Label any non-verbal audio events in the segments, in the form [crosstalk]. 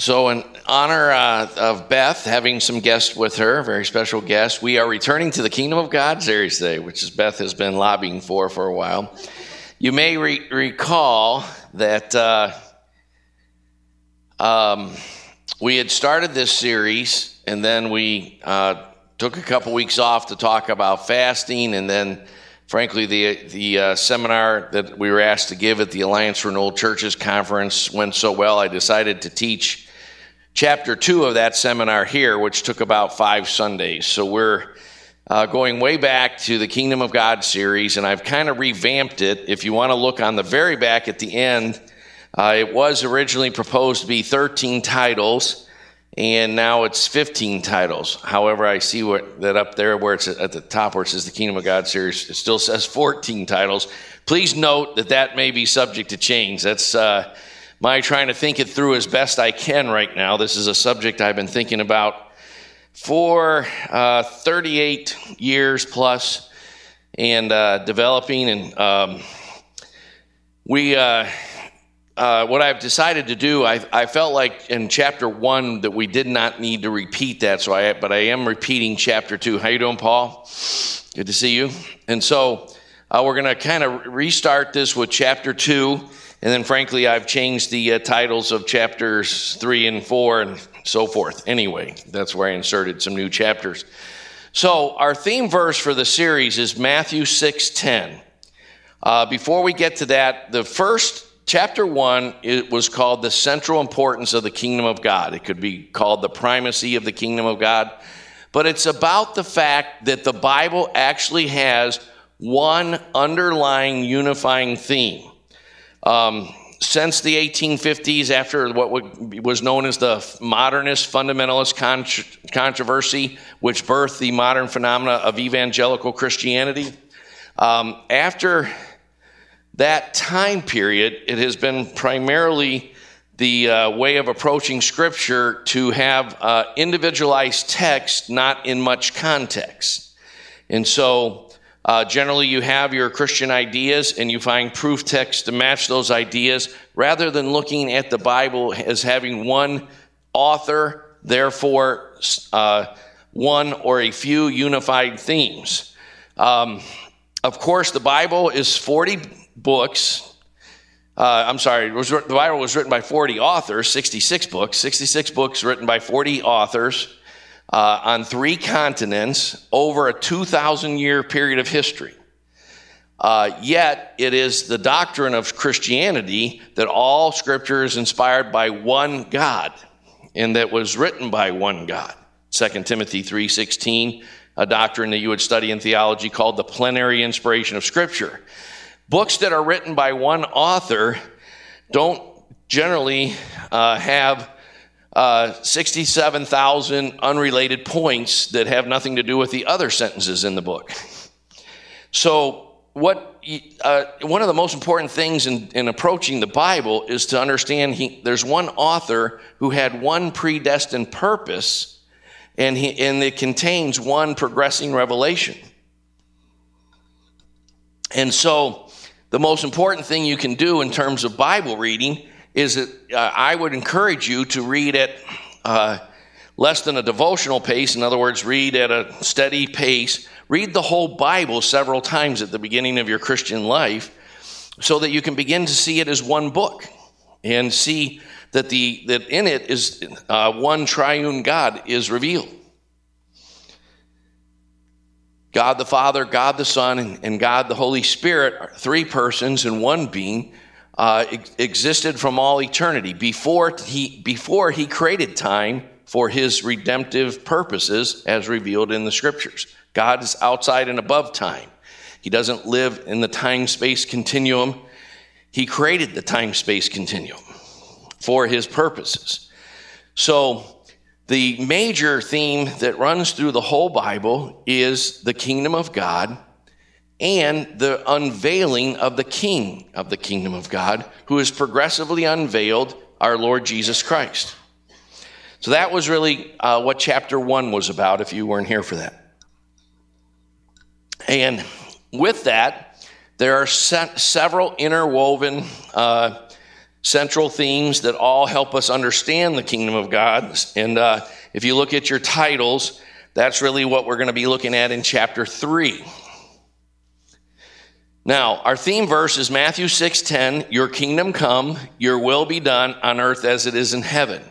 So, in honor uh, of Beth having some guests with her, very special guest, we are returning to the Kingdom of God series today, which is Beth has been lobbying for for a while. You may re- recall that uh, um, we had started this series, and then we uh, took a couple weeks off to talk about fasting, and then frankly, the the uh, seminar that we were asked to give at the Alliance Old Churches conference went so well. I decided to teach chapter two of that seminar here, which took about five Sundays. So we're uh, going way back to the Kingdom of God series, and I've kind of revamped it. If you want to look on the very back at the end, uh, it was originally proposed to be 13 titles and now it's 15 titles. However, I see what, that up there where it's at the top where it says the Kingdom of God series, it still says 14 titles. Please note that that may be subject to change. That's uh, my trying to think it through as best I can right now. This is a subject I've been thinking about for uh, 38 years plus and uh, developing and um, we uh, uh, what I've decided to do, I, I, felt like in chapter one that we did not need to repeat that. So I, but I am repeating chapter two. How you doing, Paul? Good to see you. And so uh, we're going to kind of restart this with chapter two, and then frankly, I've changed the uh, titles of chapters three and four and so forth. Anyway, that's where I inserted some new chapters. So our theme verse for the series is Matthew six ten. Uh, before we get to that, the first Chapter one, it was called the central importance of the kingdom of God. It could be called the primacy of the kingdom of God. But it's about the fact that the Bible actually has one underlying unifying theme. Um, since the 1850s, after what was known as the modernist fundamentalist controversy, which birthed the modern phenomena of evangelical Christianity, um, after that time period, it has been primarily the uh, way of approaching Scripture to have uh, individualized text, not in much context. And so, uh, generally, you have your Christian ideas and you find proof texts to match those ideas rather than looking at the Bible as having one author, therefore, uh, one or a few unified themes. Um, of course, the Bible is 40 books. Uh, I'm sorry, was, the Bible was written by 40 authors, 66 books, 66 books written by 40 authors uh, on three continents over a 2,000 year period of history. Uh, yet, it is the doctrine of Christianity that all scripture is inspired by one God and that was written by one God. 2 Timothy 3:16, a doctrine that you would study in theology called the plenary inspiration of scripture. Books that are written by one author don't generally uh, have uh, 67,000 unrelated points that have nothing to do with the other sentences in the book. So, what uh, one of the most important things in, in approaching the Bible is to understand he, there's one author who had one predestined purpose, and, he, and it contains one progressing revelation. And so, the most important thing you can do in terms of Bible reading is that uh, I would encourage you to read at uh, less than a devotional pace. In other words, read at a steady pace. Read the whole Bible several times at the beginning of your Christian life so that you can begin to see it as one book and see that, the, that in it is uh, one triune God is revealed. God the Father, God the Son, and God the Holy Spirit are three persons in one being, uh, existed from all eternity before he, before he created time for his redemptive purposes as revealed in the scriptures. God is outside and above time. He doesn't live in the time space continuum. He created the time space continuum for his purposes. So, the major theme that runs through the whole Bible is the kingdom of God and the unveiling of the king of the kingdom of God, who has progressively unveiled our Lord Jesus Christ. So that was really uh, what chapter one was about, if you weren't here for that. And with that, there are se- several interwoven uh, central themes that all help us understand the kingdom of God. And uh, if you look at your titles, that's really what we're going to be looking at in chapter 3. Now, our theme verse is Matthew 6:10, "Your kingdom come, your will be done on earth as it is in heaven."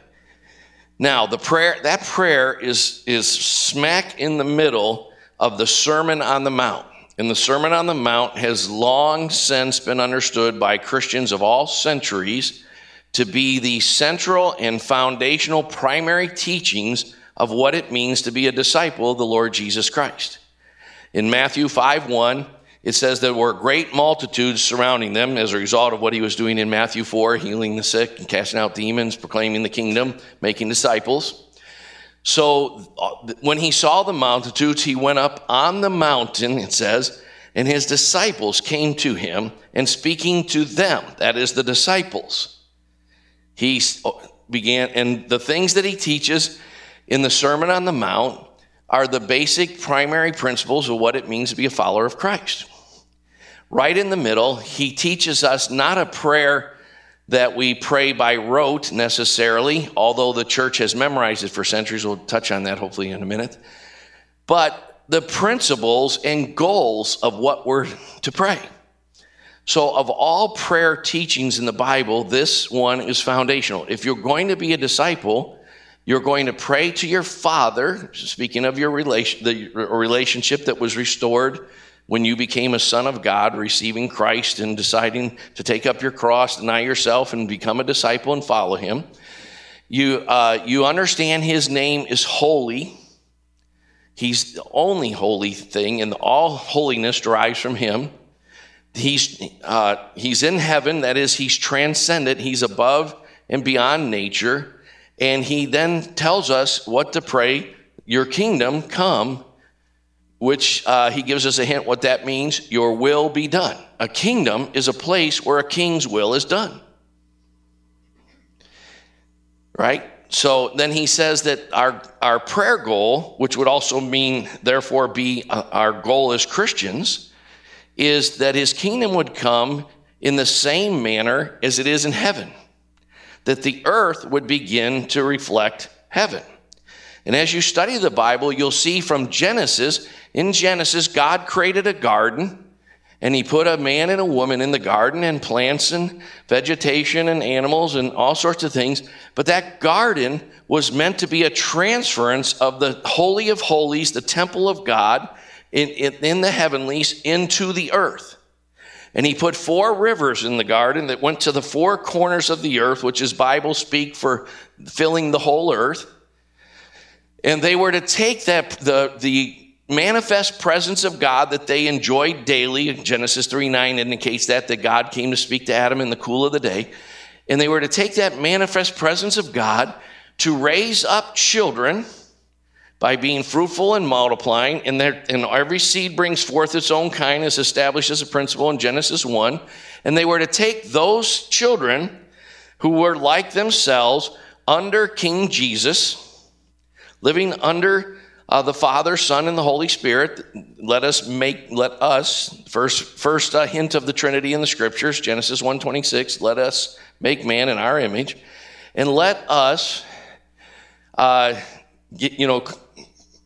Now, the prayer that prayer is is smack in the middle of the Sermon on the Mount. And the Sermon on the Mount has long since been understood by Christians of all centuries to be the central and foundational primary teachings of what it means to be a disciple of the Lord Jesus Christ. In Matthew 5 1, it says there were great multitudes surrounding them as a result of what he was doing in Matthew 4, healing the sick and casting out demons, proclaiming the kingdom, making disciples. So uh, when he saw the multitudes, he went up on the mountain, it says, and his disciples came to him and speaking to them, that is the disciples, he uh, began, and the things that he teaches in the Sermon on the Mount are the basic primary principles of what it means to be a follower of Christ. Right in the middle, he teaches us not a prayer that we pray by rote necessarily, although the church has memorized it for centuries. We'll touch on that hopefully in a minute. But the principles and goals of what we're to pray. So, of all prayer teachings in the Bible, this one is foundational. If you're going to be a disciple, you're going to pray to your Father, speaking of your relation, the relationship that was restored when you became a son of God, receiving Christ and deciding to take up your cross, deny yourself, and become a disciple and follow him. You, uh, you understand his name is holy. He's the only holy thing, and all holiness derives from him. He's, uh, he's in heaven, that is, he's transcendent, he's above and beyond nature. And he then tells us what to pray Your kingdom come which uh, he gives us a hint what that means your will be done. A kingdom is a place where a king's will is done. Right? So then he says that our, our prayer goal, which would also mean, therefore, be uh, our goal as Christians, is that his kingdom would come in the same manner as it is in heaven, that the earth would begin to reflect heaven. And as you study the Bible, you'll see from Genesis, in Genesis, God created a garden and he put a man and a woman in the garden and plants and vegetation and animals and all sorts of things. But that garden was meant to be a transference of the Holy of Holies, the temple of God in, in, in the heavenlies into the earth. And he put four rivers in the garden that went to the four corners of the earth, which is Bible speak for filling the whole earth. And they were to take that, the, the manifest presence of God that they enjoyed daily. Genesis 3 9 indicates that, that God came to speak to Adam in the cool of the day. And they were to take that manifest presence of God to raise up children by being fruitful and multiplying. And, and every seed brings forth its own kind, as established as a principle in Genesis 1. And they were to take those children who were like themselves under King Jesus living under uh, the Father, Son, and the Holy Spirit. Let us make, let us, first, first uh, hint of the Trinity in the Scriptures, Genesis 1.26, let us make man in our image. And let us, uh, get, you know,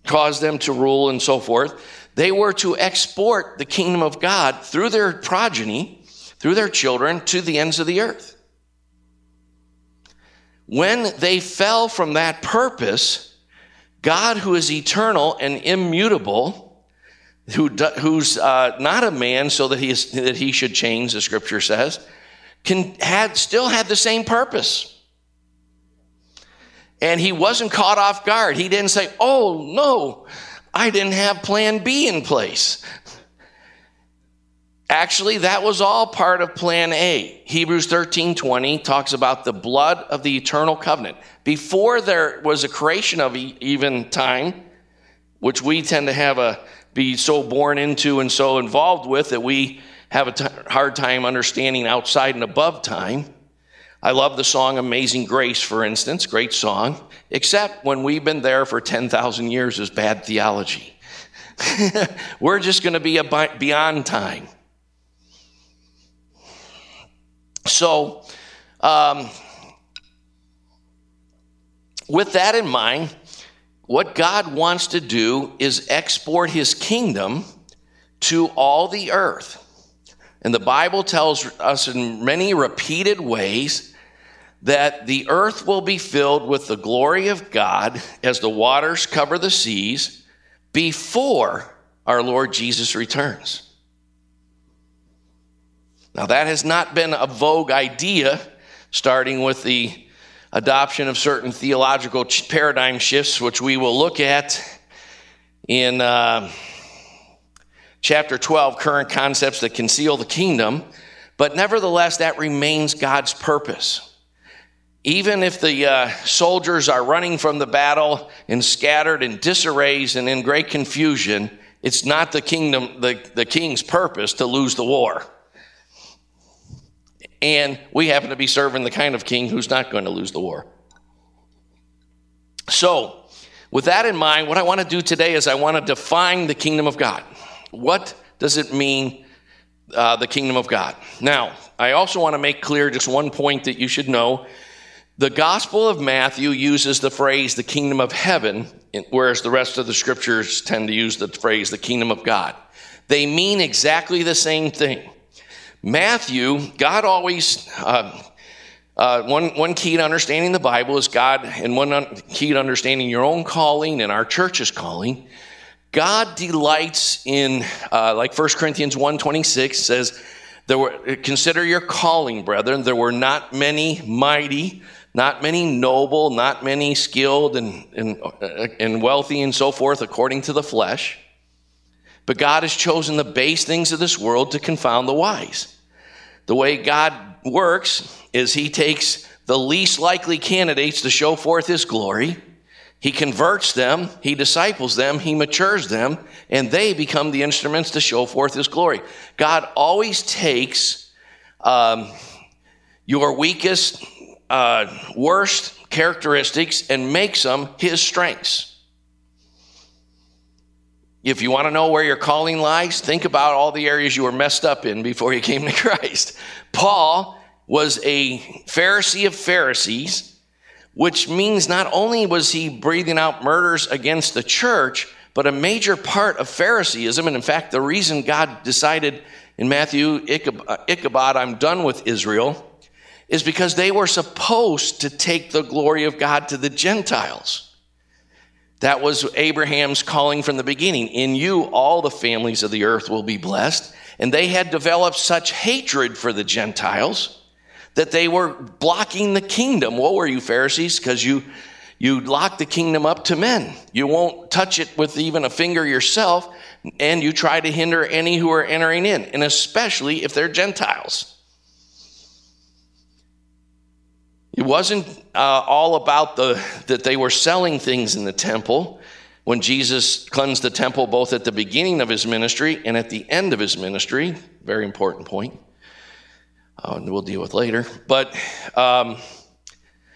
cause them to rule and so forth. They were to export the kingdom of God through their progeny, through their children, to the ends of the earth. When they fell from that purpose, God, who is eternal and immutable, who who's uh, not a man, so that he is, that he should change, the Scripture says, can had still had the same purpose. And he wasn't caught off guard. He didn't say, "Oh no, I didn't have Plan B in place." Actually, that was all part of plan A. Hebrews 13 20 talks about the blood of the eternal covenant. Before there was a creation of even time, which we tend to have a be so born into and so involved with that we have a t- hard time understanding outside and above time. I love the song Amazing Grace, for instance, great song, except when we've been there for 10,000 years is bad theology. [laughs] We're just going to be beyond time. So, um, with that in mind, what God wants to do is export his kingdom to all the earth. And the Bible tells us in many repeated ways that the earth will be filled with the glory of God as the waters cover the seas before our Lord Jesus returns. Now, that has not been a vogue idea, starting with the adoption of certain theological paradigm shifts, which we will look at in uh, chapter 12 current concepts that conceal the kingdom. But nevertheless, that remains God's purpose. Even if the uh, soldiers are running from the battle and scattered in disarrays and in great confusion, it's not the kingdom, the, the king's purpose to lose the war. And we happen to be serving the kind of king who's not going to lose the war. So, with that in mind, what I want to do today is I want to define the kingdom of God. What does it mean, uh, the kingdom of God? Now, I also want to make clear just one point that you should know. The Gospel of Matthew uses the phrase the kingdom of heaven, whereas the rest of the scriptures tend to use the phrase the kingdom of God. They mean exactly the same thing. Matthew, God always, uh, uh, one, one key to understanding the Bible is God, and one un- key to understanding your own calling and our church's calling. God delights in, uh, like 1 Corinthians 1.26 says, there were, consider your calling, brethren. There were not many mighty, not many noble, not many skilled and, and, and wealthy and so forth according to the flesh. But God has chosen the base things of this world to confound the wise. The way God works is He takes the least likely candidates to show forth His glory. He converts them, He disciples them, He matures them, and they become the instruments to show forth His glory. God always takes um, your weakest, uh, worst characteristics and makes them His strengths. If you want to know where your calling lies, think about all the areas you were messed up in before you came to [laughs] Christ. Paul was a Pharisee of Pharisees, which means not only was he breathing out murders against the church, but a major part of Phariseeism, and in fact, the reason God decided in Matthew, Ichabod, I'm done with Israel, is because they were supposed to take the glory of God to the Gentiles. That was Abraham's calling from the beginning. In you, all the families of the earth will be blessed. And they had developed such hatred for the Gentiles that they were blocking the kingdom. What were you, Pharisees? Because you, you lock the kingdom up to men. You won't touch it with even a finger yourself, and you try to hinder any who are entering in, and especially if they're Gentiles. It wasn't uh, all about the that they were selling things in the temple. When Jesus cleansed the temple both at the beginning of his ministry and at the end of his ministry, very important point. Uh, we'll deal with later. But um,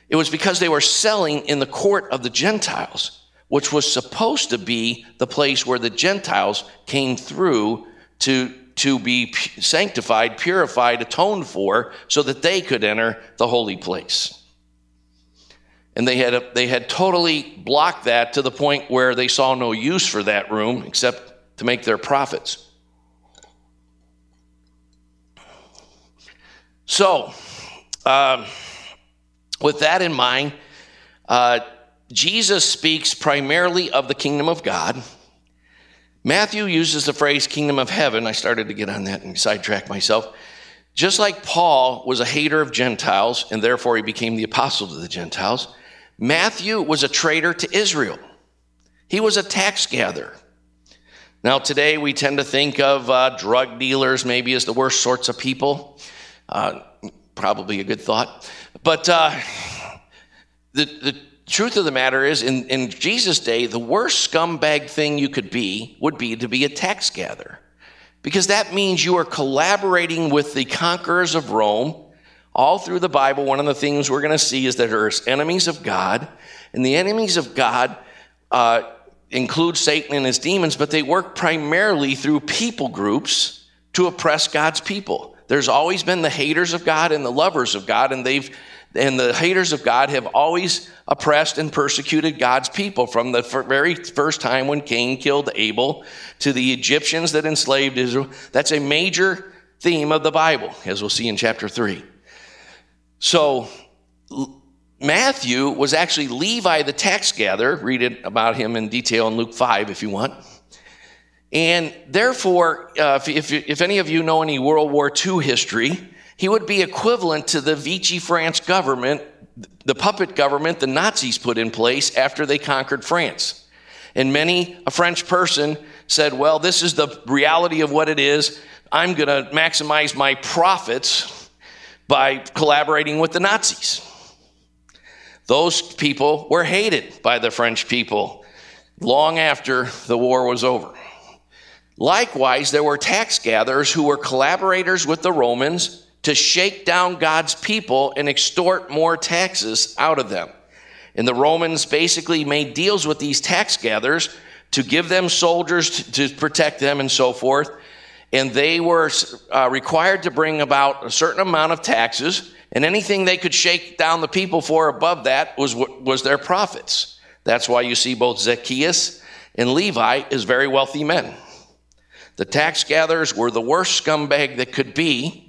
it was because they were selling in the court of the Gentiles, which was supposed to be the place where the Gentiles came through to, to be sanctified, purified, atoned for, so that they could enter the holy place. And they had, they had totally blocked that to the point where they saw no use for that room except to make their profits. So, um, with that in mind, uh, Jesus speaks primarily of the kingdom of God. Matthew uses the phrase kingdom of heaven. I started to get on that and sidetrack myself. Just like Paul was a hater of Gentiles and therefore he became the apostle to the Gentiles, Matthew was a traitor to Israel. He was a tax gatherer. Now, today we tend to think of uh, drug dealers maybe as the worst sorts of people. Uh, probably a good thought. But uh, the, the truth of the matter is, in, in Jesus' day, the worst scumbag thing you could be would be to be a tax gatherer. Because that means you are collaborating with the conquerors of Rome all through the Bible, one of the things we're going to see is that there's enemies of God, and the enemies of God uh, include Satan and his demons, but they work primarily through people groups to oppress God's people. There's always been the haters of God and the lovers of God, and they've and the haters of God have always oppressed and persecuted God's people from the very first time when Cain killed Abel to the Egyptians that enslaved Israel. That's a major theme of the Bible, as we'll see in chapter 3. So, Matthew was actually Levi the tax gatherer. Read it about him in detail in Luke 5 if you want. And therefore, uh, if, if, if any of you know any World War II history, he would be equivalent to the Vichy France government, the puppet government the Nazis put in place after they conquered France. And many, a French person said, Well, this is the reality of what it is. I'm going to maximize my profits by collaborating with the Nazis. Those people were hated by the French people long after the war was over. Likewise, there were tax gatherers who were collaborators with the Romans to shake down God's people and extort more taxes out of them. And the Romans basically made deals with these tax gatherers to give them soldiers to, protect them and so forth. And they were uh, required to bring about a certain amount of taxes, and anything they could shake down the people for above that was, was their profits. That's why you see both Zacchaeus and Levi as very wealthy men. The tax gatherers were the worst scumbag that could be,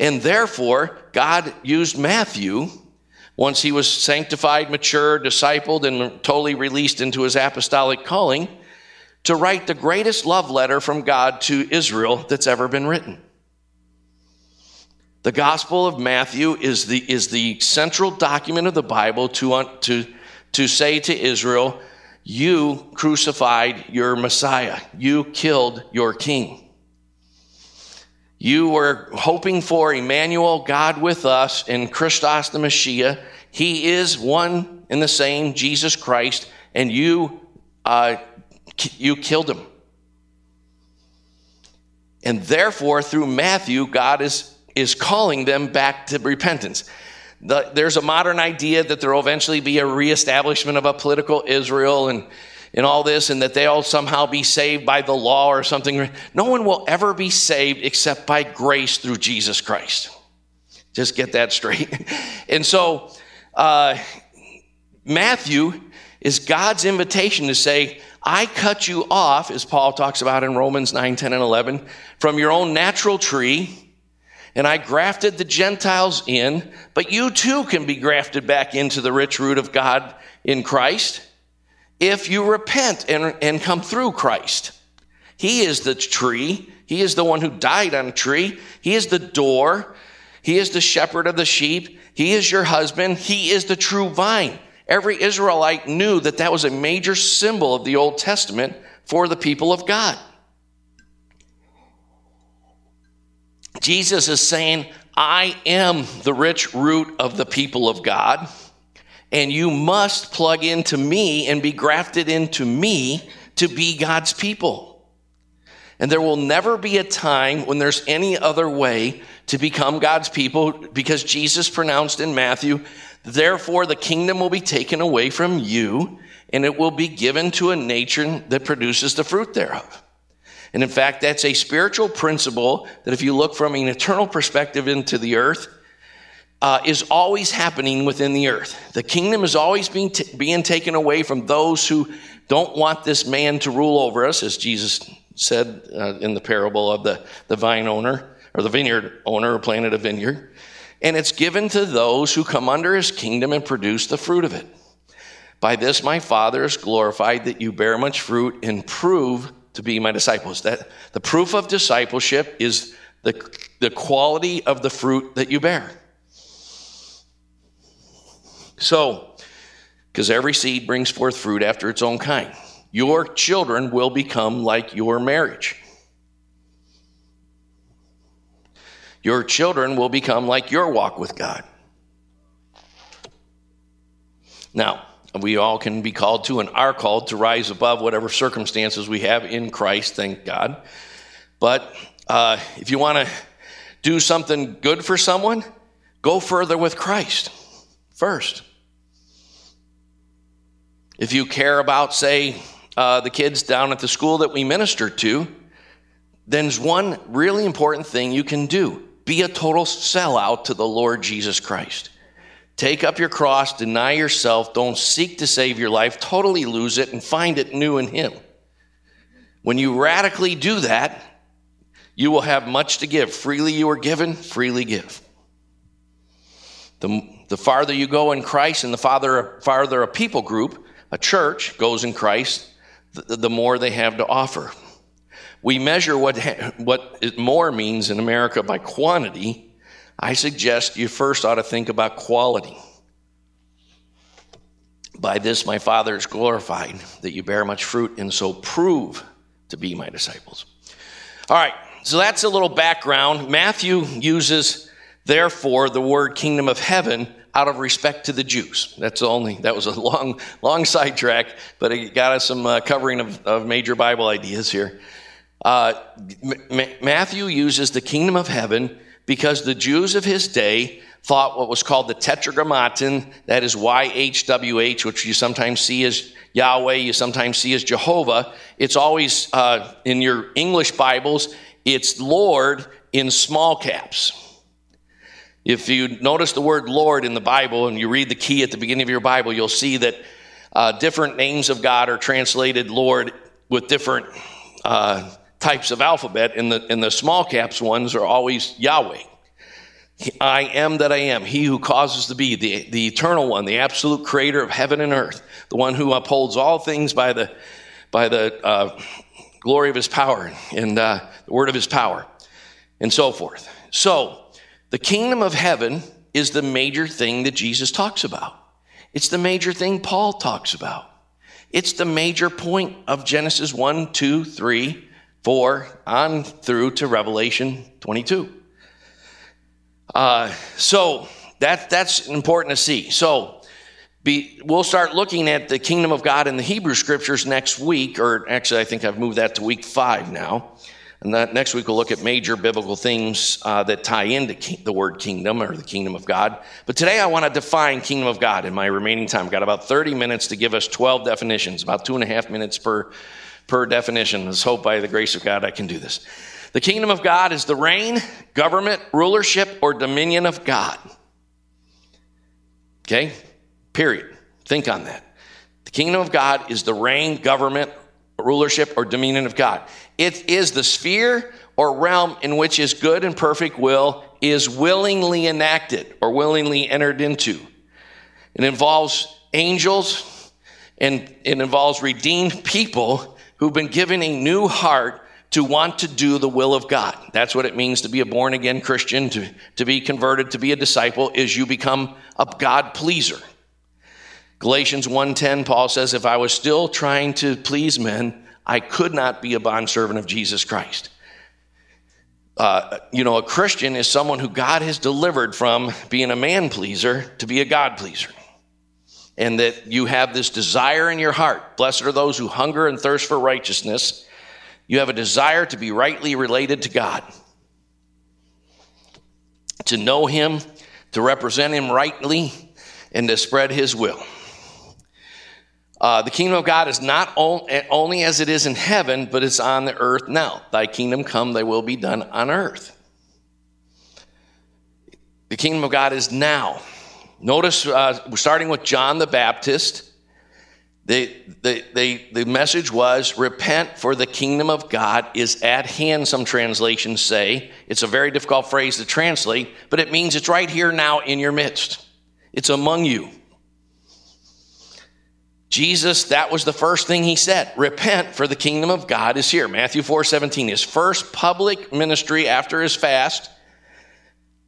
and therefore, God used Matthew once he was sanctified, mature, discipled, and totally released into his apostolic calling to write the greatest love letter from God to Israel that's ever been written. The Gospel of Matthew is the, is the central document of the Bible to, to, to say to Israel, You crucified your Messiah, you killed your king. You were hoping for Emmanuel, God with us, in Christos the Messiah. He is one and the same, Jesus Christ, and you, uh, you killed him. And therefore, through Matthew, God is, is calling them back to repentance. The, there's a modern idea that there will eventually be a reestablishment of a political Israel and and all this and that they'll somehow be saved by the law or something. No one will ever be saved except by grace through Jesus Christ. Just get that straight. [laughs] and so, uh, Matthew is God's invitation to say, I cut you off, as Paul talks about in Romans 9, 10, and 11, from your own natural tree, and I grafted the Gentiles in, but you too can be grafted back into the rich root of God in Christ if you repent and, and come through Christ. He is the tree. He is the one who died on a tree. He is the door. He is the shepherd of the sheep. He is your husband. He is the true vine. Every Israelite knew that that was a major symbol of the Old Testament for the people of God. Jesus is saying, I am the rich root of the people of God and you must plug into me and be grafted into me to be God's people. And there will never be a time when there's any other way to become God's people because Jesus pronounced in Matthew, therefore the kingdom will be taken away from you and it will be given to a nature that produces the fruit thereof. And in fact, that's a spiritual principle that if you look from an eternal perspective into the earth, uh, is always happening within the earth. The kingdom is always being, t- being taken away from those who don't want this man to rule over us, as Jesus said uh, in the parable of the, the vine owner or the vineyard owner who planted a vineyard. And it's given to those who come under his kingdom and produce the fruit of it. By this my Father is glorified that you bear much fruit and prove to be my disciples. That the proof of discipleship is the, the quality of the fruit that you bear. So, because every seed brings forth fruit after its own kind, your children will become like your marriage. Your children will become like your walk with God. Now, we all can be called to and are called to rise above whatever circumstances we have in Christ, thank God. But uh, if you want to do something good for someone, go further with Christ first. If you care about, say, uh, the kids down at the school that we minister to, then there's one really important thing you can do Be a total sellout to the Lord Jesus Christ. Take up your cross, deny yourself, don't seek to save your life, totally lose it, and find it new in Him. When you radically do that, you will have much to give. Freely you are given, freely give. The, the farther you go in Christ and the farther, farther a people group, a church, goes in Christ, the, the more they have to offer. We measure what, what more means in America by quantity. I suggest you first ought to think about quality. By this my Father is glorified, that you bear much fruit and so prove to be my disciples. All right, so that's a little background. Matthew uses, therefore, the word kingdom of heaven out of respect to the Jews. That's only that was a long, long sidetrack, but it got us some uh, covering of, of, major Bible ideas here. Uh, M- Matthew uses the kingdom of heaven because the Jews of his day thought what was called the Tetragrammaton, that is YHWH, which you sometimes see as Yahweh, you sometimes see as Jehovah. It's always uh, in your English Bibles, it's Lord in small caps. If you notice the word Lord in the Bible and you read the key at the beginning of your Bible, you'll see that uh, different names of God are translated Lord with different uh, types of alphabet, and the, and the small caps ones are always Yahweh. I am that I am, he who causes to be, the, the eternal one, the absolute creator of heaven and earth, the one who upholds all things by the, by the uh, glory of his power and uh, the word of his power, and so forth. So, the kingdom of heaven is the major thing that Jesus talks about. It's the major thing Paul talks about. It's the major point of Genesis 1, 2, 3, 4, on through to Revelation 22. Uh, so that, that's important to see. So be, we'll start looking at the kingdom of God in the Hebrew scriptures next week, or actually, I think I've moved that to week five now. And that next week we'll look at major biblical themes uh, that tie into the word kingdom or the kingdom of God. But today I want to define kingdom of God in my remaining time. I've got about 30 minutes to give us 12 definitions, about two and a half minutes per per definition. Let's hope by the grace of God I can do this. The kingdom of God is the reign, government, rulership, or dominion of God. Okay? Period. Think on that. The kingdom of God is the reign, government, rulership, or dominion of God. It is the sphere or realm in which his good and perfect will is willingly enacted or willingly entered into. It involves angels and it involves redeemed people who've been given a new heart to want to do the will of God. That's what it means to be a born again Christian, to, to be converted, to be a disciple, is you become a God pleaser. Galatians 1:10, Paul says, if I was still trying to please men, I could not be a bondservant of Jesus Christ. Uh, you know, a Christian is someone who God has delivered from being a man pleaser to be a God pleaser and that you have this desire in your heart. Blessed are those who hunger and thirst for righteousness. You have a desire to be rightly related to God, to know Him, to represent Him rightly, and to spread His will. Uh, the kingdom of God is not only as it is in heaven, but it's on the earth now. Thy kingdom come, thy will be done on earth. The kingdom of God is now. Notice, uh, starting with John the Baptist, they, they, the message was repent for the kingdom of God is at hand, some translations say. It's a very difficult phrase to translate, but it means it's right here now in your midst. It's among you. Jesus, that was the first thing he said. Repent for the kingdom of God is here. Matthew 4 17, his first public ministry after his fast.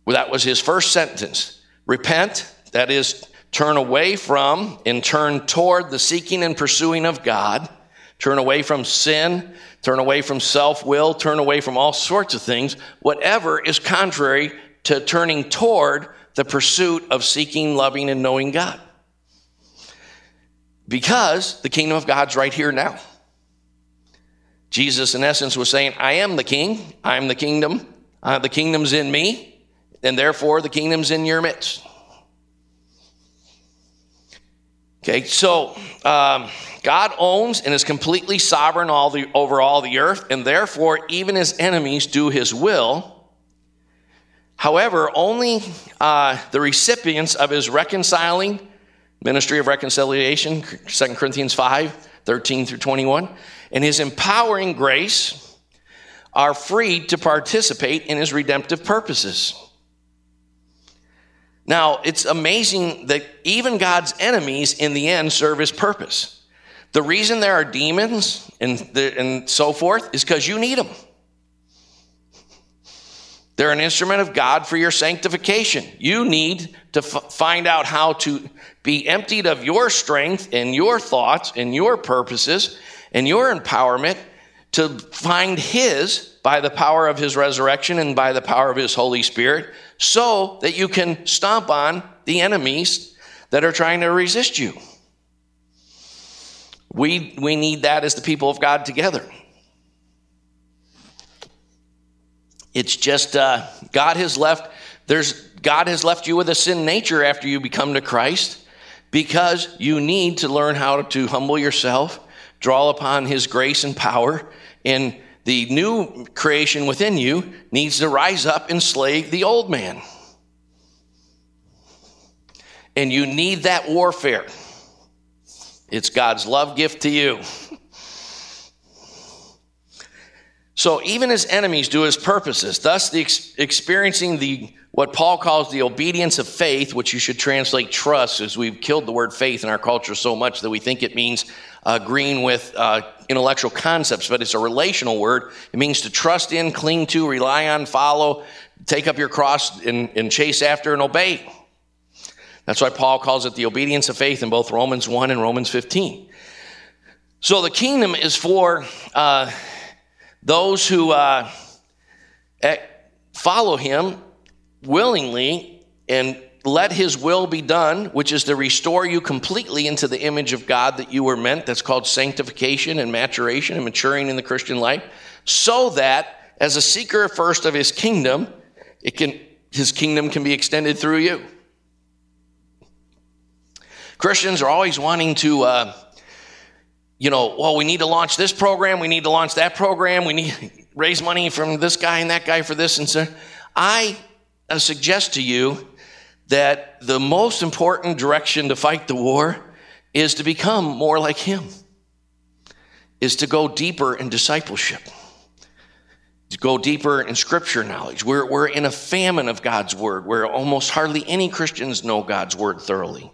Well, that was his first sentence. Repent that is, turn away from and turn toward the seeking and pursuing of God. Turn away from sin, turn away from self will, turn away from all sorts of things, whatever is contrary to turning toward the pursuit of seeking, loving, and knowing God. Because the kingdom of God's right here now. Jesus, in essence, was saying, I am the king, I am the kingdom, uh, the kingdom's in me, and therefore the kingdom's in your midst. Okay, so um, God owns and is completely sovereign all the, over all the earth, and therefore even his enemies do his will. However, only uh, the recipients of his reconciling ministry of reconciliation, 2 Corinthians 5 13 through 21, and his empowering grace are freed to participate in his redemptive purposes. Now, it's amazing that even God's enemies in the end serve his purpose. The reason there are demons and, and so forth is because you need them. They're an instrument of God for your sanctification. You need to f- find out how to be emptied of your strength and your thoughts and your purposes and your empowerment to find His by the power of His resurrection and by the power of His Holy Spirit so that you can stomp on the enemies that are trying to resist you. We, we need that as the people of God together. It's just uh, God has left. There's God has left you with a sin nature after you become to Christ, because you need to learn how to humble yourself, draw upon His grace and power, and the new creation within you needs to rise up and slay the old man. And you need that warfare. It's God's love gift to you. So even his enemies do his purposes, thus the ex- experiencing the what Paul calls the obedience of faith, which you should translate trust, as we've killed the word faith in our culture so much that we think it means agreeing with uh, intellectual concepts, but it's a relational word. It means to trust in, cling to, rely on, follow, take up your cross, and, and chase after and obey. That's why Paul calls it the obedience of faith in both Romans 1 and Romans 15. So the kingdom is for uh, those who uh, follow him willingly and let his will be done, which is to restore you completely into the image of God that you were meant. That's called sanctification and maturation and maturing in the Christian life, so that as a seeker first of his kingdom, it can his kingdom can be extended through you. Christians are always wanting to uh, you know, well, we need to launch this program, we need to launch that program, we need raise money from this guy and that guy for this and so. I suggest to you that the most important direction to fight the war is to become more like him, is to go deeper in discipleship, to go deeper in scripture knowledge. We're, we're in a famine of God's word where almost hardly any Christians know God's word thoroughly.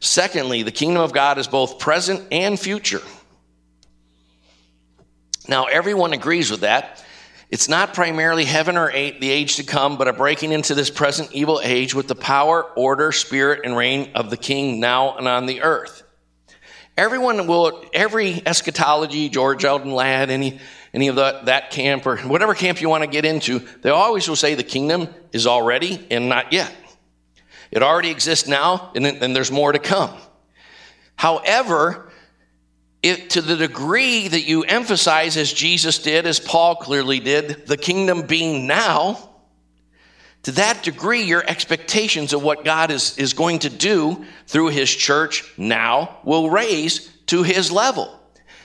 Secondly, the kingdom of God is both present and future. Now, everyone agrees with that. It's not primarily heaven or eight, the age to come, but a breaking into this present evil age with the power, order, spirit, and reign of the king now and on the earth. Everyone will, every eschatology, George Eldon Ladd, any, any of the, that camp or whatever camp you want to get into, they always will say the kingdom is already and not yet. It already exists now, and, and there's more to come. However, it, to the degree that you emphasize, as Jesus did, as Paul clearly did, the kingdom being now, to that degree, your expectations of what God is, is going to do through his church now will raise to his level.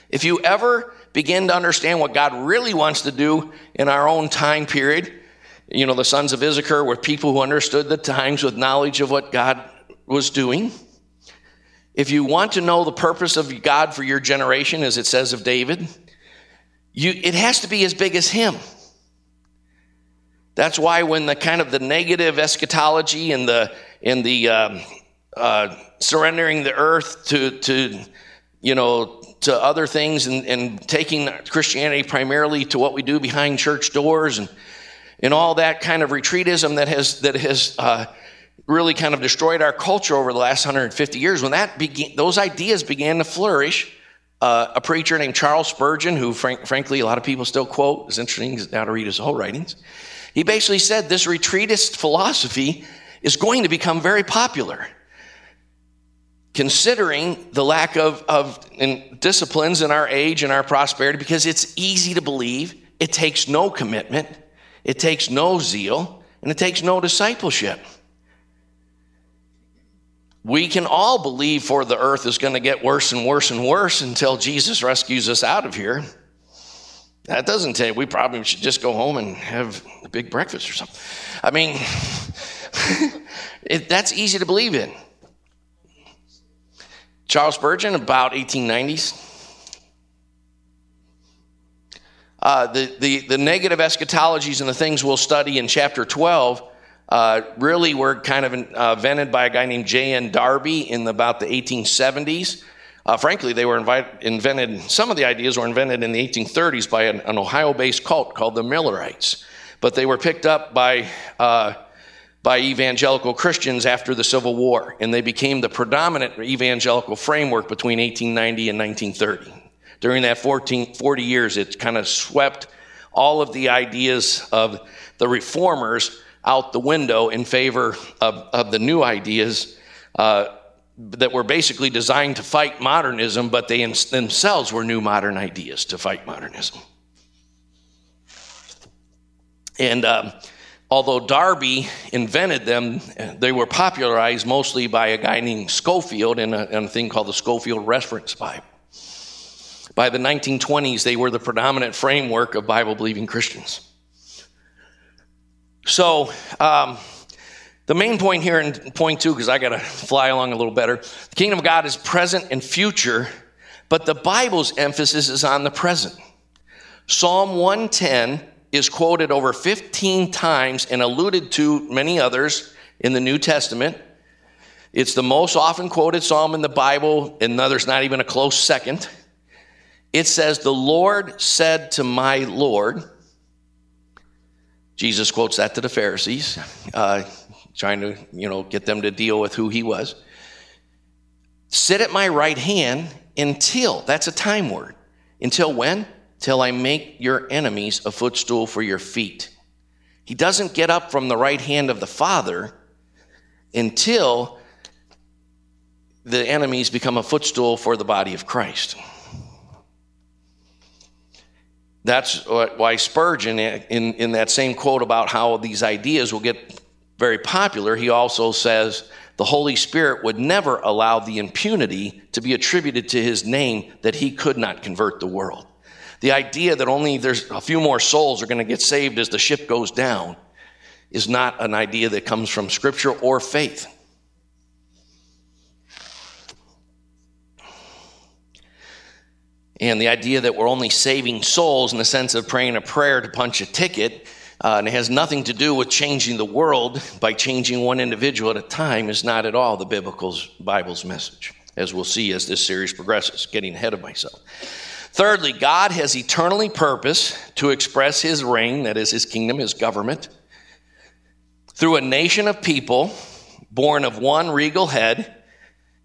If you ever begin to understand what God really wants to do in our own time period, you know, the sons of Issachar were people who understood the times with knowledge of what God was doing. If you want to know the purpose of God for your generation, as it says of David, you, it has to be as big as him. That's why when the kind of the negative eschatology and the and the um, uh, surrendering the earth to to you know to other things and, and taking Christianity primarily to what we do behind church doors and and all that kind of retreatism that has that has uh, really kind of destroyed our culture over the last 150 years. When that began, those ideas began to flourish. Uh, a preacher named Charles Spurgeon, who frank, frankly a lot of people still quote, is interesting now to read his whole writings. He basically said this retreatist philosophy is going to become very popular considering the lack of, of in disciplines in our age and our prosperity because it's easy to believe it takes no commitment it takes no zeal and it takes no discipleship. We can all believe for the earth is going to get worse and worse and worse until Jesus rescues us out of here. That doesn't you we probably should just go home and have a big breakfast or something. I mean, [laughs] it, that's easy to believe in. Charles Spurgeon, about 1890s. Uh, the, the, the negative eschatologies and the things we'll study in chapter 12 uh, really were kind of uh, invented by a guy named J.N. Darby in about the 1870s. Uh, frankly, they were invite, invented, some of the ideas were invented in the 1830s by an, an Ohio based cult called the Millerites. But they were picked up by, uh, by evangelical Christians after the Civil War, and they became the predominant evangelical framework between 1890 and 1930. During that 14, 40 years, it kind of swept all of the ideas of the reformers out the window in favor of, of the new ideas. Uh, that were basically designed to fight modernism, but they in themselves were new modern ideas to fight modernism. And um, although Darby invented them, they were popularized mostly by a guy named Scofield in a, in a thing called the Scofield Reference Bible. By the 1920s, they were the predominant framework of Bible believing Christians. So, um, the main point here in point two, because I got to fly along a little better, the kingdom of God is present and future, but the Bible's emphasis is on the present. Psalm 110 is quoted over 15 times and alluded to many others in the New Testament. It's the most often quoted psalm in the Bible, and there's not even a close second. It says, The Lord said to my Lord, Jesus quotes that to the Pharisees. Uh, trying to, you know, get them to deal with who he was. Sit at my right hand until, that's a time word. Until when? Till I make your enemies a footstool for your feet. He doesn't get up from the right hand of the Father until the enemies become a footstool for the body of Christ. That's why Spurgeon, eh, in, in that same quote about how these ideas will get very popular, he also says the Holy Spirit would never allow the impunity to be attributed to his name that he could not convert the world. The idea that only there's a few more souls are going to get saved as the ship goes down is not an idea that comes from scripture or faith. And the idea that we're only saving souls in the sense of praying a prayer to punch a ticket uh, and it has nothing to do with changing the world by changing one individual at a time is not at all the biblical Bible's message, as we'll see as this series progresses, getting ahead of myself. Thirdly, God has eternally purpose to express his reign, that is his kingdom, his government, through a nation of people born of one regal head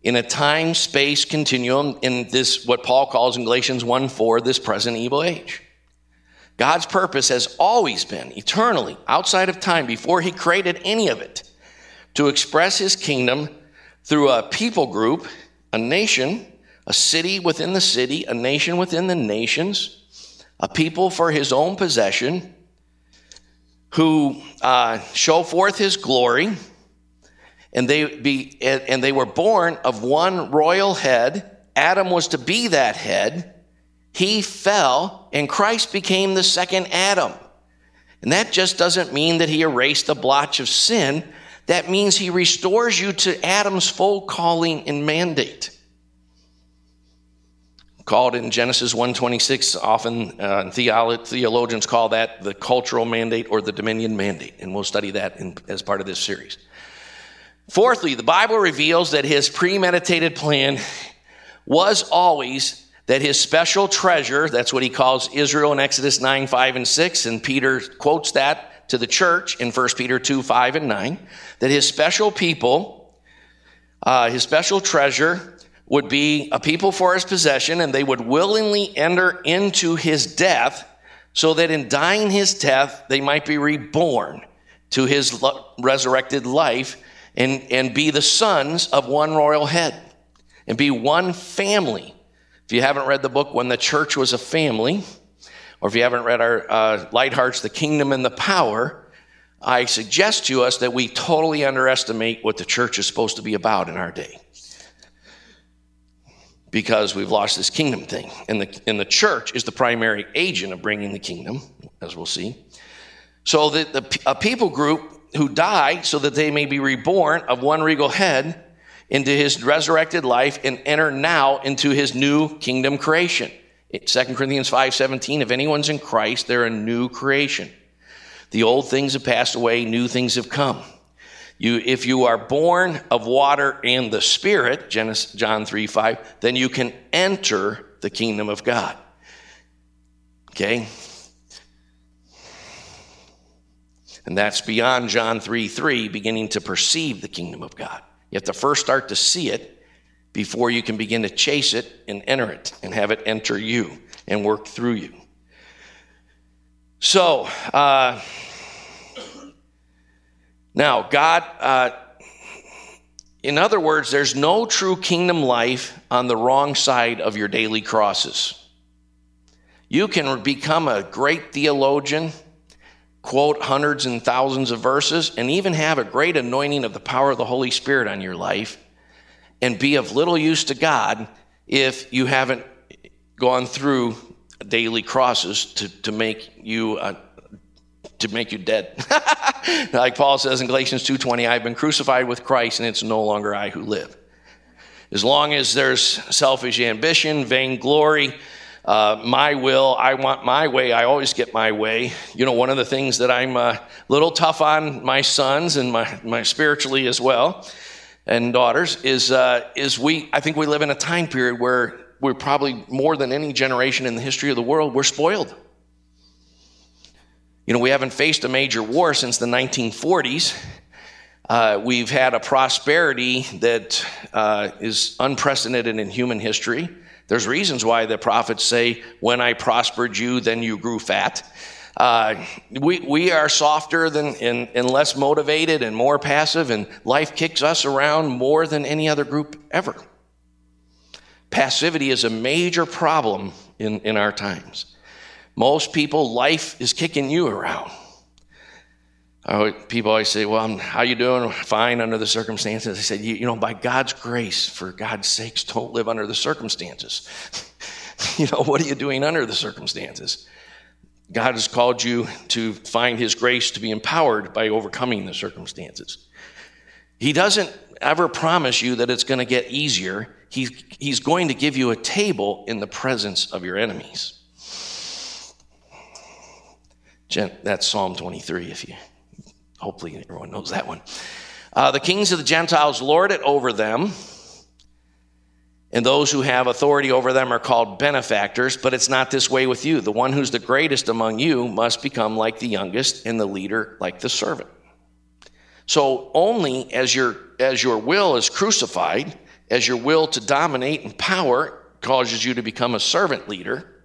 in a time space continuum in this, what Paul calls in Galatians 1 4, this present evil age. God's purpose has always been, eternally, outside of time, before He created any of it, to express His kingdom through a people group, a nation, a city within the city, a nation within the nations, a people for His own possession, who uh, show forth His glory, and they be and they were born of one royal head. Adam was to be that head. He fell, and Christ became the second Adam. And that just doesn't mean that he erased the blotch of sin. That means he restores you to Adam's full calling and mandate. Called in Genesis 1:26, often uh, theologians call that the cultural mandate or the dominion mandate, and we'll study that in, as part of this series. Fourthly, the Bible reveals that his premeditated plan was always that his special treasure, that's what he calls Israel in Exodus 9, 5, and 6, and Peter quotes that to the church in 1 Peter 2, 5, and 9, that his special people, uh, his special treasure would be a people for his possession, and they would willingly enter into his death, so that in dying his death, they might be reborn to his resurrected life and, and be the sons of one royal head and be one family if you haven't read the book When the Church Was a Family, or if you haven't read our uh, Light Hearts, The Kingdom and the Power, I suggest to us that we totally underestimate what the church is supposed to be about in our day. because we've lost this kingdom thing. And the, and the church is the primary agent of bringing the kingdom, as we'll see. So that the, a people group who die so that they may be reborn of one regal head into his resurrected life and enter now into his new kingdom creation. 2 Corinthians 5:17 if anyone's in Christ they're a new creation. The old things have passed away, new things have come. You, if you are born of water and the Spirit, Genesis, John 3 5, then you can enter the kingdom of God. Okay? And that's beyond John 3 3, beginning to perceive the kingdom of God. You have to first start to see it before you can begin to chase it and enter it and have it enter you and work through you. So, uh, now, God, uh, in other words, there's no true kingdom life on the wrong side of your daily crosses. You can become a great theologian, quote hundreds and thousands of verses, and even have a great anointing of the power of the Holy Spirit on your life, and be of little use to God if you haven't gone through daily crosses to, to make you a, to make you dead. [laughs] like Paul says in Galatians 2:20, I've been crucified with Christ and it's no longer I who live. As long as there's selfish ambition, vainglory, uh, my will, I want my way, I always get my way. You know, one of the things that I'm a little tough on my sons and my, my spiritually as well and daughters is, uh, is we, I think we live in a time period where we're probably more than any generation in the history of the world, we're spoiled. You know, we haven't faced a major war since the 1940s. Uh, we've had a prosperity that uh, is unprecedented in human history. There's reasons why the prophets say, When I prospered you, then you grew fat. Uh, we, we are softer than and, and less motivated and more passive, and life kicks us around more than any other group ever. Passivity is a major problem in, in our times. Most people, life is kicking you around. People always say, "Well, how you doing? Fine under the circumstances." I said, you, "You know, by God's grace, for God's sakes, don't live under the circumstances. [laughs] you know, what are you doing under the circumstances? God has called you to find His grace to be empowered by overcoming the circumstances. He doesn't ever promise you that it's going to get easier. He's, he's going to give you a table in the presence of your enemies." That's Psalm 23, if you, hopefully everyone knows that one. Uh, the kings of the Gentiles lord it over them, and those who have authority over them are called benefactors, but it's not this way with you. The one who's the greatest among you must become like the youngest, and the leader like the servant. So only as your as your will is crucified, as your will to dominate and power causes you to become a servant leader,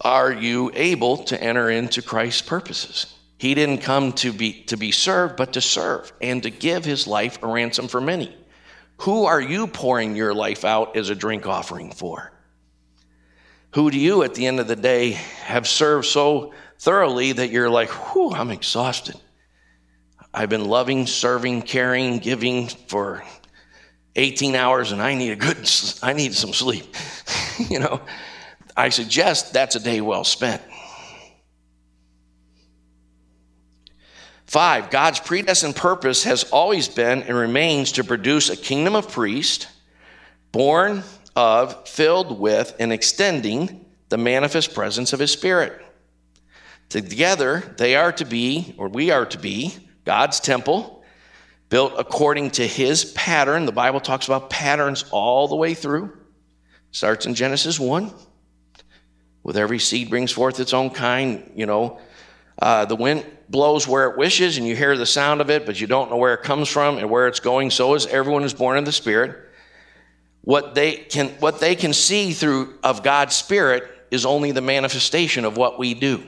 are you able to enter into Christ's purposes? He didn't come to be, to be served, but to serve and to give his life a ransom for many. Who are you pouring your life out as a drink offering for? Who do you, at the end of the day, have served so thoroughly that you're like, whew, I'm exhausted. I've been loving, serving, caring, giving for 18 hours and I need a good, [laughs] I need some sleep. [laughs] you know, I suggest that's a day well spent. Five, God's predestined purpose has always been and remains to produce a kingdom of priests born of, filled with, and extending the manifest presence of His Spirit. Together, they are to be, or we are to be, God's temple, built according to His pattern. The Bible talks about patterns all the way through. Starts in Genesis 1 with every seed brings forth its own kind, you know. Uh, the wind blows where it wishes, and you hear the sound of it, but you don't know where it comes from and where it's going. So is everyone who's born in the Spirit. What they can, what they can see through of God's Spirit is only the manifestation of what we do.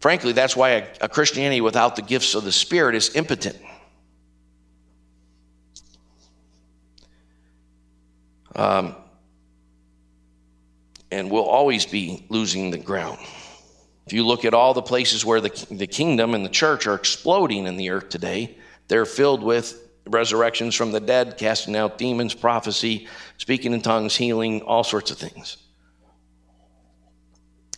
Frankly, that's why a, a Christianity without the gifts of the Spirit is impotent. Um, and we'll always be losing the ground. If you look at all the places where the, the kingdom and the church are exploding in the earth today, they're filled with resurrections from the dead, casting out demons, prophecy, speaking in tongues, healing, all sorts of things.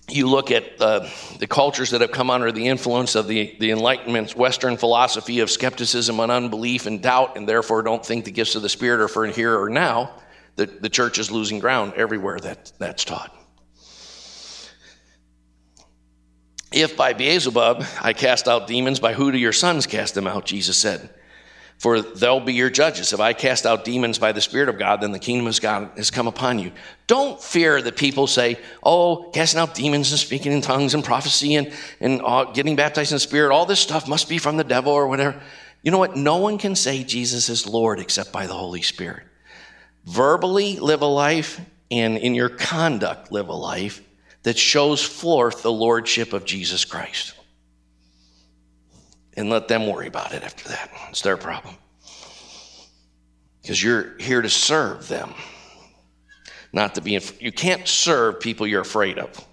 You look at uh, the cultures that have come under the influence of the, the Enlightenment, Western philosophy of skepticism and unbelief and doubt, and therefore don't think the gifts of the Spirit are for here or now. The, the church is losing ground everywhere that, that's taught. If by Beelzebub I cast out demons, by who do your sons cast them out? Jesus said. For they'll be your judges. If I cast out demons by the Spirit of God, then the kingdom of God has come upon you. Don't fear that people say, oh, casting out demons and speaking in tongues and prophecy and, and uh, getting baptized in the Spirit, all this stuff must be from the devil or whatever. You know what? No one can say Jesus is Lord except by the Holy Spirit. Verbally live a life, and in your conduct live a life that shows forth the lordship of Jesus Christ. And let them worry about it after that. It's their problem. Because you're here to serve them, not to be. Inf- you can't serve people you're afraid of.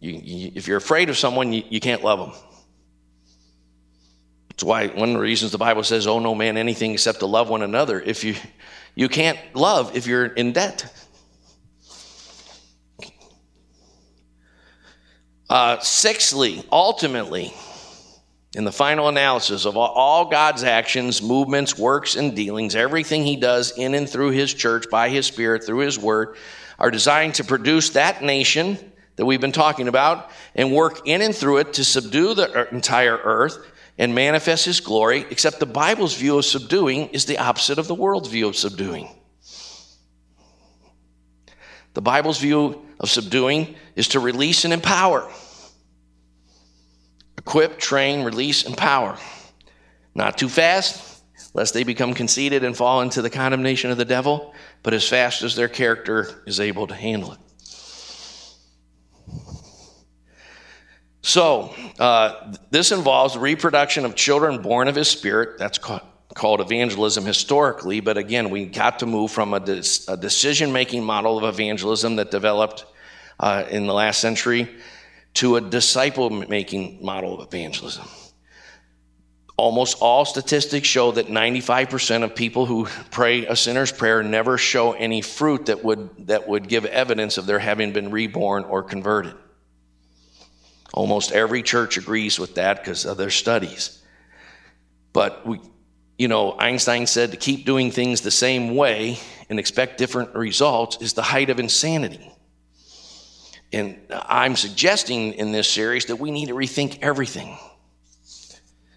You, you, if you're afraid of someone, you, you can't love them. That's why one of the reasons the Bible says, "Oh no man anything except to love one another." If you you can't love if you're in debt. Uh, sixthly, ultimately, in the final analysis of all God's actions, movements, works, and dealings, everything He does in and through His church, by His Spirit, through His Word, are designed to produce that nation that we've been talking about and work in and through it to subdue the entire earth and manifest His glory, except the Bible's view of subduing is the opposite of the world's view of subduing. The Bible's view of subduing is to release and empower. Equip, train, release, empower. Not too fast, lest they become conceited and fall into the condemnation of the devil, but as fast as their character is able to handle it. So, uh, this involves the reproduction of children born of his spirit. That's called, called evangelism historically, but again, we got to move from a, a decision making model of evangelism that developed uh, in the last century to a disciple making model of evangelism. Almost all statistics show that 95% of people who pray a sinner's prayer never show any fruit that would, that would give evidence of their having been reborn or converted. Almost every church agrees with that because of their studies. But we, you know, Einstein said to keep doing things the same way and expect different results is the height of insanity. And I'm suggesting in this series that we need to rethink everything,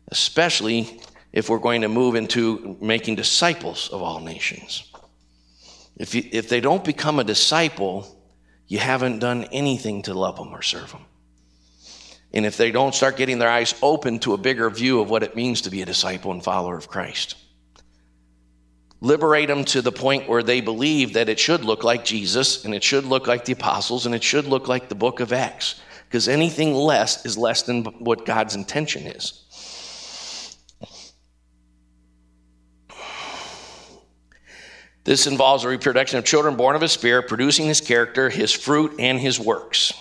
especially if we're going to move into making disciples of all nations. If, you, if they don't become a disciple, you haven't done anything to love them or serve them. And if they don't start getting their eyes open to a bigger view of what it means to be a disciple and follower of Christ, liberate them to the point where they believe that it should look like Jesus and it should look like the apostles and it should look like the book of Acts. Because anything less is less than what God's intention is. This involves a reproduction of children born of his spirit, producing his character, his fruit, and his works.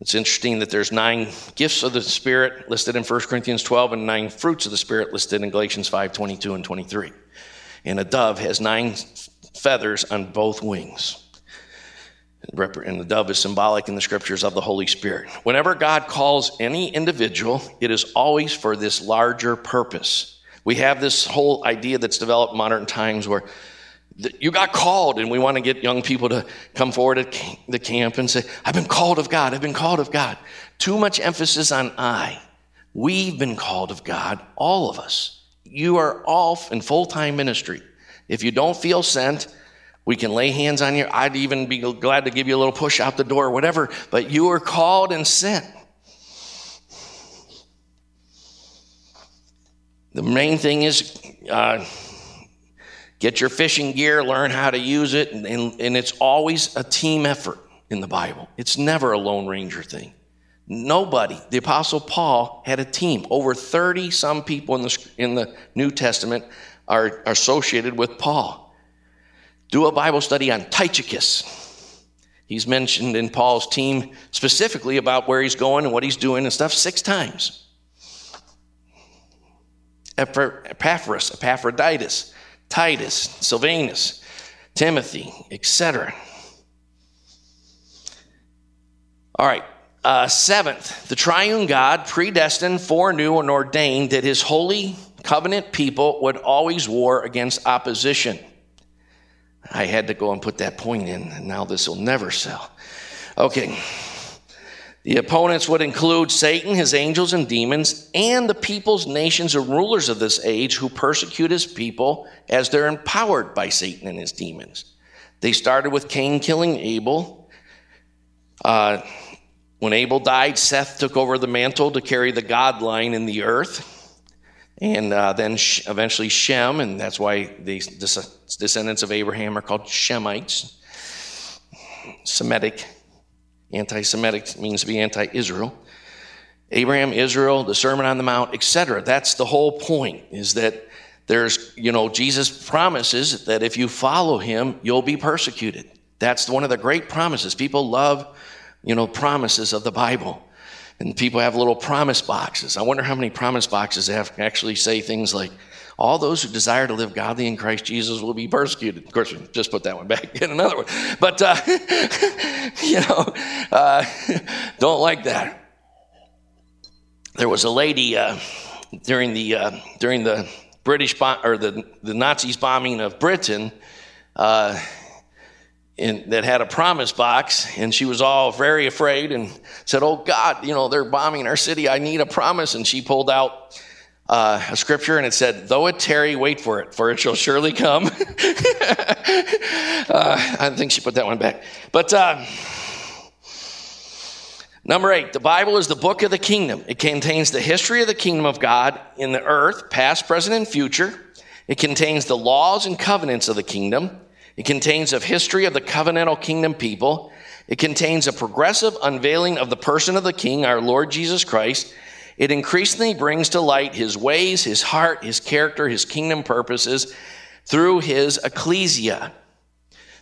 It's interesting that there's nine gifts of the Spirit listed in 1 Corinthians 12 and nine fruits of the Spirit listed in Galatians 5 22 and 23. And a dove has nine feathers on both wings. And the dove is symbolic in the scriptures of the Holy Spirit. Whenever God calls any individual, it is always for this larger purpose. We have this whole idea that's developed modern times where you got called, and we want to get young people to come forward at the camp and say, I've been called of God, I've been called of God. Too much emphasis on I. We've been called of God, all of us. You are off in full time ministry. If you don't feel sent, we can lay hands on you. I'd even be glad to give you a little push out the door, whatever, but you are called and sent. The main thing is, uh, Get your fishing gear, learn how to use it, and, and, and it's always a team effort in the Bible. It's never a Lone Ranger thing. Nobody, the Apostle Paul had a team. Over 30 some people in the, in the New Testament are, are associated with Paul. Do a Bible study on Tychicus. He's mentioned in Paul's team specifically about where he's going and what he's doing and stuff six times. Epaphras, Epaphroditus, Titus, Silvanus, Timothy, etc. All right. Uh, seventh, the triune God predestined, foreknew, and ordained that his holy covenant people would always war against opposition. I had to go and put that point in, and now this will never sell. Okay. The opponents would include Satan, his angels and demons, and the peoples, nations, and rulers of this age who persecute his people as they're empowered by Satan and his demons. They started with Cain killing Abel. Uh, when Abel died, Seth took over the mantle to carry the God line in the earth. And uh, then eventually Shem, and that's why the descendants of Abraham are called Shemites. Semitic, anti Semitic means to be anti Israel. Abraham, Israel, the Sermon on the Mount, etc. That's the whole point, is that there's, you know, Jesus promises that if you follow him, you'll be persecuted. That's one of the great promises. People love, you know, promises of the Bible. And people have little promise boxes. I wonder how many promise boxes they have actually say things like, all those who desire to live godly in Christ Jesus will be persecuted. Of course, you just put that one back in another one. But, uh, [laughs] you know, uh, [laughs] don't like that. There was a lady uh, during the, uh, during the British or the, the Nazis bombing of Britain uh, in, that had a promise box, and she was all very afraid and said, Oh God, you know, they're bombing our city. I need a promise. And she pulled out uh, a scripture and it said, Though it tarry, wait for it, for it shall surely come. [laughs] uh, I think she put that one back. But uh, number eight, the Bible is the book of the kingdom. It contains the history of the kingdom of God in the earth, past, present, and future. It contains the laws and covenants of the kingdom. It contains a history of the covenantal kingdom people. It contains a progressive unveiling of the person of the king, our Lord Jesus Christ it increasingly brings to light his ways, his heart, his character, his kingdom purposes through his ecclesia.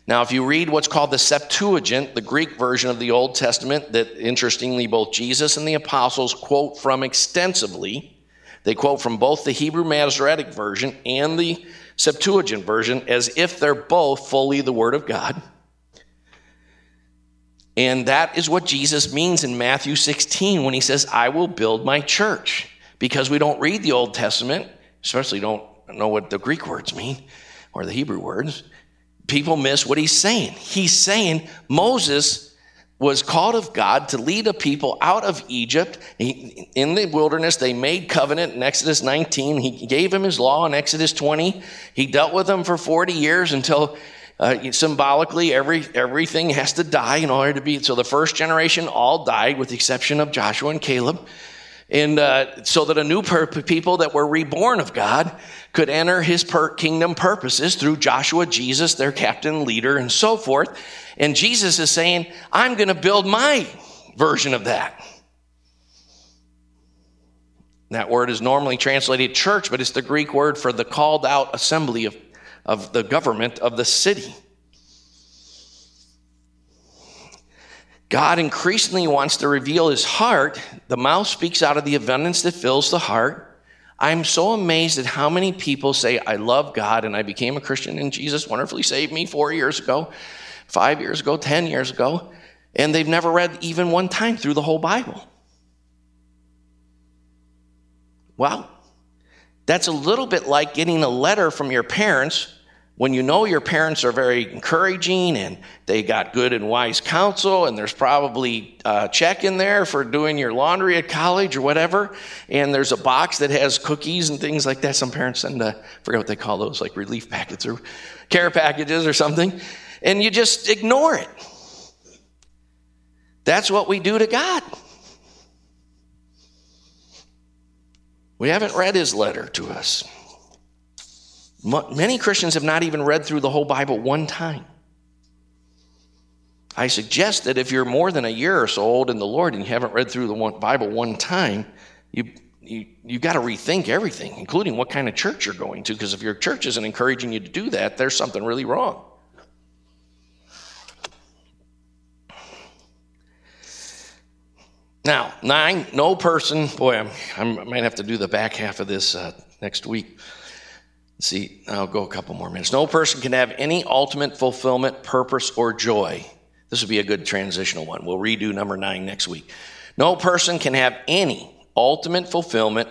Now, if you read what's called the Septuagint, the Greek version of the Old Testament, that interestingly both Jesus and the apostles quote from extensively, they quote from both the Hebrew Masoretic version and the Septuagint version as if they're both fully the Word of God. And that is what Jesus means in Matthew 16 when he says, I will build my church. Because we don't read the Old Testament, especially don't know what the Greek words mean or the Hebrew words, people miss what he's saying. He's saying Moses was called of God to lead a people out of Egypt. He, in the wilderness, they made covenant in Exodus 19. He gave him his law in Exodus 20. He dealt with them for 40 years until uh, symbolically, every, everything has to die in order to be. So the first generation all died with the exception of Joshua and Caleb. And uh, so that a new per- people that were reborn of God could enter his per- kingdom purposes through Joshua, Jesus, their captain, leader, and so forth. And Jesus is saying, I'm going to build my version of that. That word is normally translated church, but it's the Greek word for the called out assembly of of the government of the city. God increasingly wants to reveal his heart. The mouth speaks out of the abundance that fills the heart. I'm so amazed at how many people say, I love God and I became a Christian and Jesus wonderfully saved me four years ago, five years ago, 10 years ago, and they've never read even one time through the whole Bible. Wow. That's a little bit like getting a letter from your parents when you know your parents are very encouraging and they got good and wise counsel, and there's probably a check in there for doing your laundry at college or whatever, and there's a box that has cookies and things like that. Some parents send, a, I forget what they call those, like relief packets or care packages or something, and you just ignore it. That's what we do to God. We haven't read his letter to us. Many Christians have not even read through the whole Bible one time. I suggest that if you're more than a year or so old in the Lord and you haven't read through the Bible one time, you, you, you've got to rethink everything, including what kind of church you're going to, because if your church isn't encouraging you to do that, there's something really wrong. Now, nine, no person, boy, I'm, i might have to do the back half of this uh, next week. See, I'll go a couple more minutes. No person can have any ultimate fulfillment, purpose, or joy. This would be a good transitional one. We'll redo number nine next week. No person can have any ultimate fulfillment,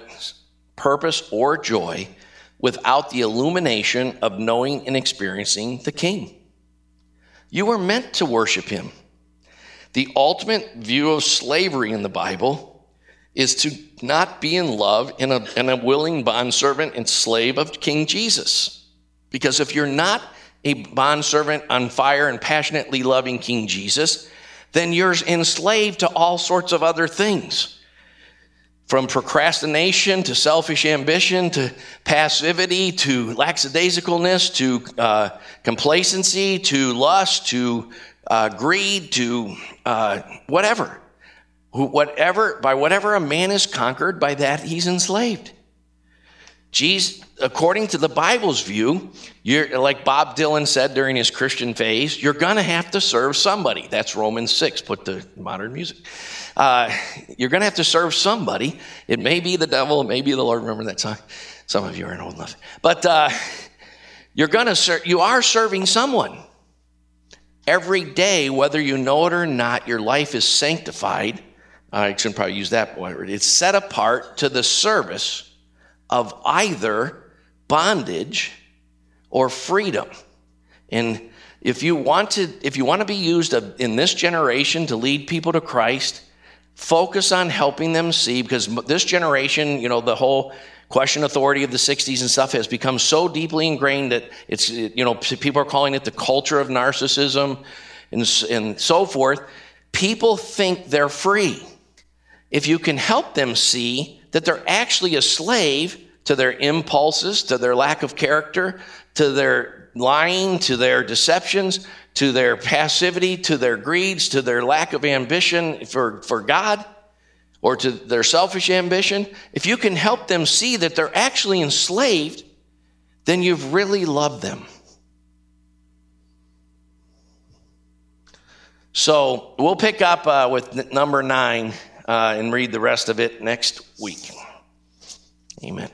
purpose, or joy without the illumination of knowing and experiencing the King. You were meant to worship him. The ultimate view of slavery in the Bible is to not be in love and a, and a willing bondservant and slave of King Jesus. Because if you're not a bondservant on fire and passionately loving King Jesus, then you're enslaved to all sorts of other things. From procrastination to selfish ambition to passivity to lackadaisicalness to uh, complacency to lust to uh, greed to uh, whatever. Whatever, by whatever a man is conquered, by that he's enslaved. Jesus, according to the Bible's view, you're, like Bob Dylan said during his Christian phase, you're going to have to serve somebody. That's Romans 6, put the modern music. Uh, you're going to have to serve somebody. It may be the devil, it may be the Lord. Remember that song? Some of you aren't old enough. But uh, you're going to you are serving someone. Every day, whether you know it or not, your life is sanctified. I shouldn't probably use that word. It's set apart to the service of either bondage or freedom. And if you want to, if you want to be used in this generation to lead people to Christ, focus on helping them see because this generation, you know, the whole question authority of the 60s and stuff has become so deeply ingrained that it's, you know, people are calling it the culture of narcissism and, and so forth. People think they're free. If you can help them see that they're actually a slave to their impulses, to their lack of character, to their lying, to their deceptions, to their passivity, to their greeds, to their lack of ambition for, for God, or to their selfish ambition, if you can help them see that they're actually enslaved, then you've really loved them. So we'll pick up uh, with number nine uh, and read the rest of it next week. Amen.